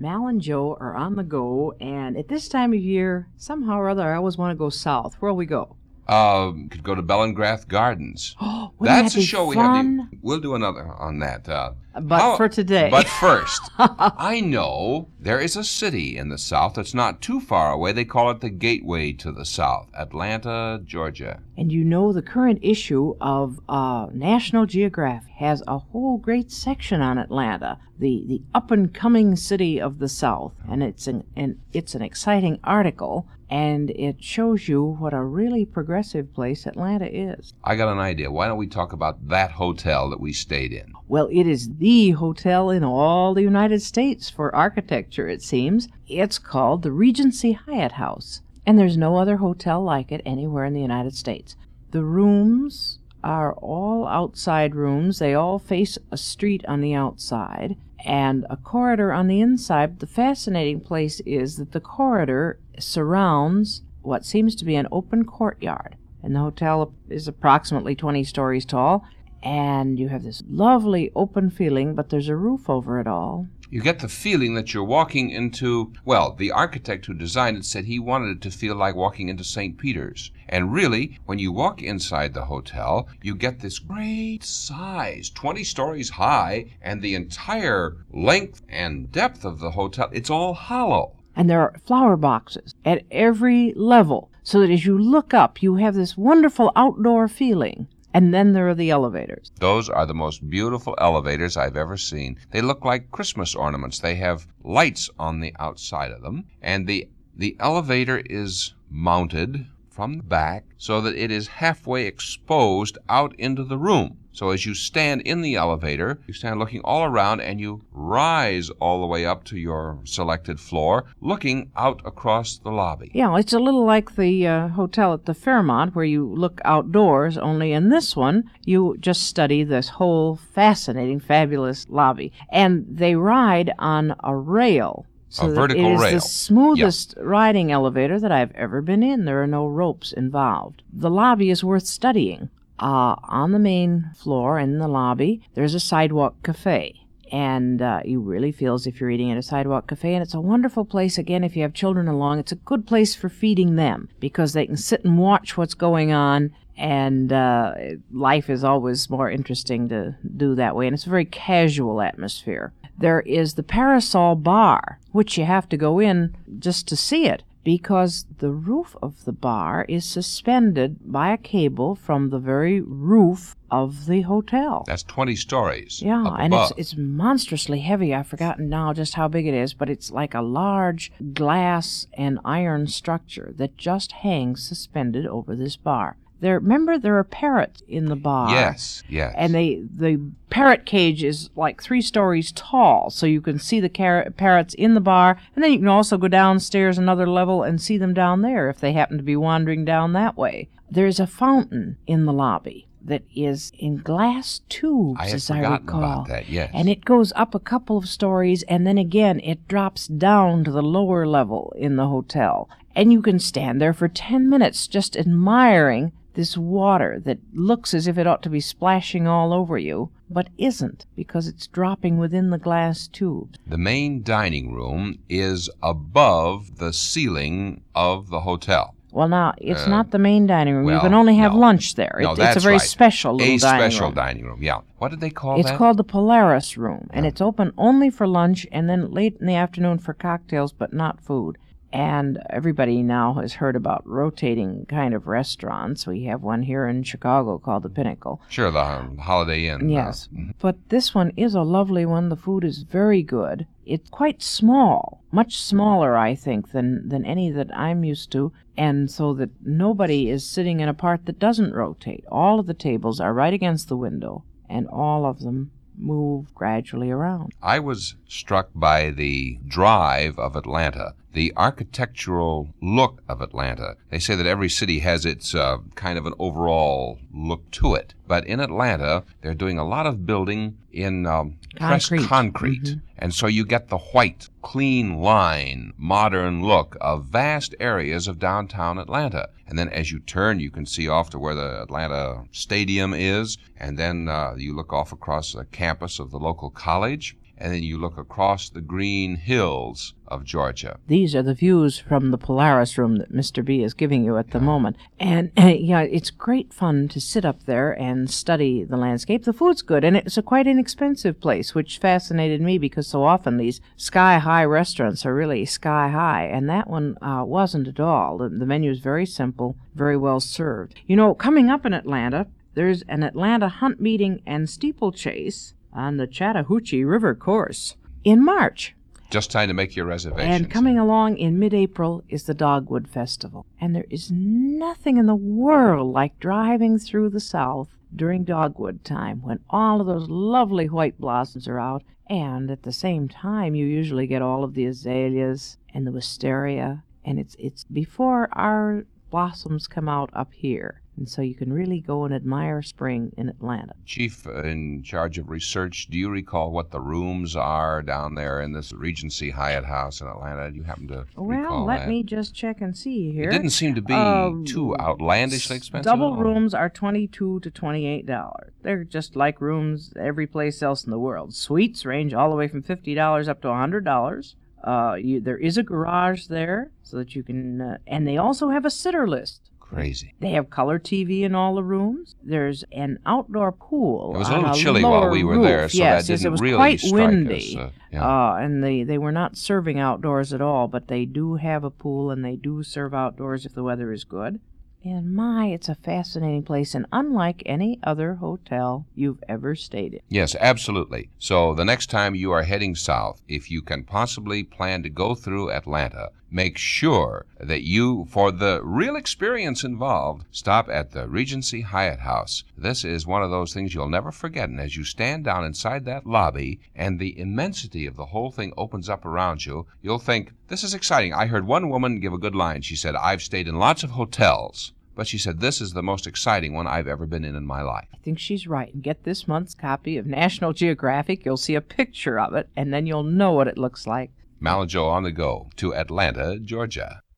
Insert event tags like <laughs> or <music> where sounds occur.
Mal and Joe are on the go, and at this time of year, somehow or other, I always want to go south. Where'll we go? Um, could go to Bellingrath Gardens. <gasps> Wouldn't That's that a show we have. To, we'll do another on that. Uh, But how- for today. But first, <laughs> I know there is a city in the South that's not too far away. They call it the Gateway to the South, Atlanta, Georgia. And you know, the current issue of uh, National Geographic has a whole great section on Atlanta, the, the up and coming city of the South. And it's an, and it's an exciting article, and it shows you what a really progressive place Atlanta is. I got an idea. Why don't we talk about that hotel that we stayed in? Well, it is the hotel in all the United States for architecture, it seems. It's called the Regency Hyatt House, and there's no other hotel like it anywhere in the United States. The rooms are all outside rooms, they all face a street on the outside and a corridor on the inside. The fascinating place is that the corridor surrounds what seems to be an open courtyard. And the hotel is approximately 20 stories tall and you have this lovely open feeling, but there's a roof over it all. You get the feeling that you're walking into, well, the architect who designed it said he wanted it to feel like walking into St. Peter's. And really, when you walk inside the hotel, you get this great size, 20 stories high, and the entire length and depth of the hotel, it's all hollow. And there are flower boxes at every level, so that as you look up, you have this wonderful outdoor feeling. And then there are the elevators. Those are the most beautiful elevators I've ever seen. They look like Christmas ornaments. They have lights on the outside of them, and the the elevator is mounted from the back so that it is halfway exposed out into the room. So as you stand in the elevator, you stand looking all around and you rise all the way up to your selected floor, looking out across the lobby. Yeah, it's a little like the uh, hotel at the Fairmont where you look outdoors, only in this one, you just study this whole fascinating, fabulous lobby. And they ride on a rail. So A vertical it is rail. the smoothest riding elevator that I've ever been in. There are no ropes involved. The lobby is worth studying. Uh, on the main floor in the lobby, there's a sidewalk cafe. And uh, you really feel as if you're eating at a sidewalk cafe. And it's a wonderful place, again, if you have children along. It's a good place for feeding them because they can sit and watch what's going on. And uh, life is always more interesting to do that way. And it's a very casual atmosphere. There is the Parasol Bar, which you have to go in just to see it because the roof of the bar is suspended by a cable from the very roof of the hotel. That's 20 stories. Yeah, up and it's it's monstrously heavy. I've forgotten now just how big it is, but it's like a large glass and iron structure that just hangs suspended over this bar. There, remember, there are parrots in the bar. Yes, yes. And they the parrot cage is like three stories tall, so you can see the car- parrots in the bar, and then you can also go downstairs another level and see them down there if they happen to be wandering down that way. There's a fountain in the lobby that is in glass tubes, I as I recall. about that, yes. And it goes up a couple of stories, and then again it drops down to the lower level in the hotel. And you can stand there for 10 minutes just admiring this water that looks as if it ought to be splashing all over you, but isn't because it's dropping within the glass tubes. The main dining room is above the ceiling of the hotel. Well, now, it's Uh, not the main dining room. you can only have no. lunch there. No, that's it's a very right. special little a dining special room. dining room. Yeah. What did they call it? It's that? called the Polaris Room, and it's open only for lunch and then late in the afternoon for cocktails, but not food. And everybody now has heard about rotating kind of restaurants. We have one here in Chicago called the Pinnacle. Sure, the um, Holiday Inn. uh, Yes. But this one is a lovely one. The food is very good. It's quite small, much smaller, I think, than, than any that I'm used to. And so that nobody is sitting in a part that doesn't rotate. All of the tables are right against the window, and all of them move gradually around. I was struck by the drive of Atlanta, the architectural look of Atlanta. They say that every city has its uh, kind of an overall look to it. But in Atlanta, they're doing a lot of building in um, pressed Concrete. concrete. And so you get the white, clean line, modern look of vast areas of downtown Atlanta. And then as you turn, you can see off to where the Atlanta Stadium is. And then uh, you look off across the campus of the local college. And then you look across the green hills of Georgia. These are the views from the Polaris room that Mr. B is giving you at the moment. And uh, <laughs> yeah, it's great fun to sit up there and study the landscape. The food's good, and it's a quite inexpensive place, which fascinated me because so often these sky high restaurants are really sky high, and that one uh, wasn't at all. The, the menu is very simple, very well served. You know, coming up in Atlanta, there's an Atlanta hunt meeting and steeplechase on the Chattahoochee River course in March. Just time to make your reservations. And coming along in mid April is the Dogwood Festival. And there is nothing in the world like driving through the South during dogwood time when all of those lovely white blossoms are out. And at the same time, you usually get all of the azaleas and the wisteria. And it's, it's before our blossoms come out up here. And so you can really go and admire spring in Atlanta. Chief in charge of research, do you recall what the rooms are down there in this Regency Hyatt House in Atlanta? Do you happen to Well, let that? me just check and see here. It didn't seem to be Um, too outlandishly expensive. Double rooms are twenty-two to twenty-eight dollars. They're just like rooms every place else in the world. Suites range all the way from fifty dollars up to hundred dollars. Uh, you, there is a garage there so that you can, uh, and they also have a sitter list. Crazy. They have color TV in all the rooms. There's an outdoor pool. It was a little chilly while we were roof. there, so yes, that didn't it was really quite windy. us. Uh, yeah. Uh, and they, they were not serving outdoors at all, but they do have a pool and they do serve outdoors if the weather is good. And my, it's a fascinating place and unlike any other hotel you've ever stayed in. Yes, absolutely. So the next time you are heading south, if you can possibly plan to go through Atlanta, make sure that you, for the real experience involved, stop at the Regency Hyatt House. This is one of those things you'll never forget. And as you stand down inside that lobby and the immensity of the whole thing opens up around you, you'll think, this is exciting. I heard one woman give a good line. She said, I've stayed in lots of hotels. But she said, This is the most exciting one I've ever been in in my life. I think she's right. And get this month's copy of National Geographic. You'll see a picture of it, and then you'll know what it looks like. Malajo on the go to Atlanta, Georgia.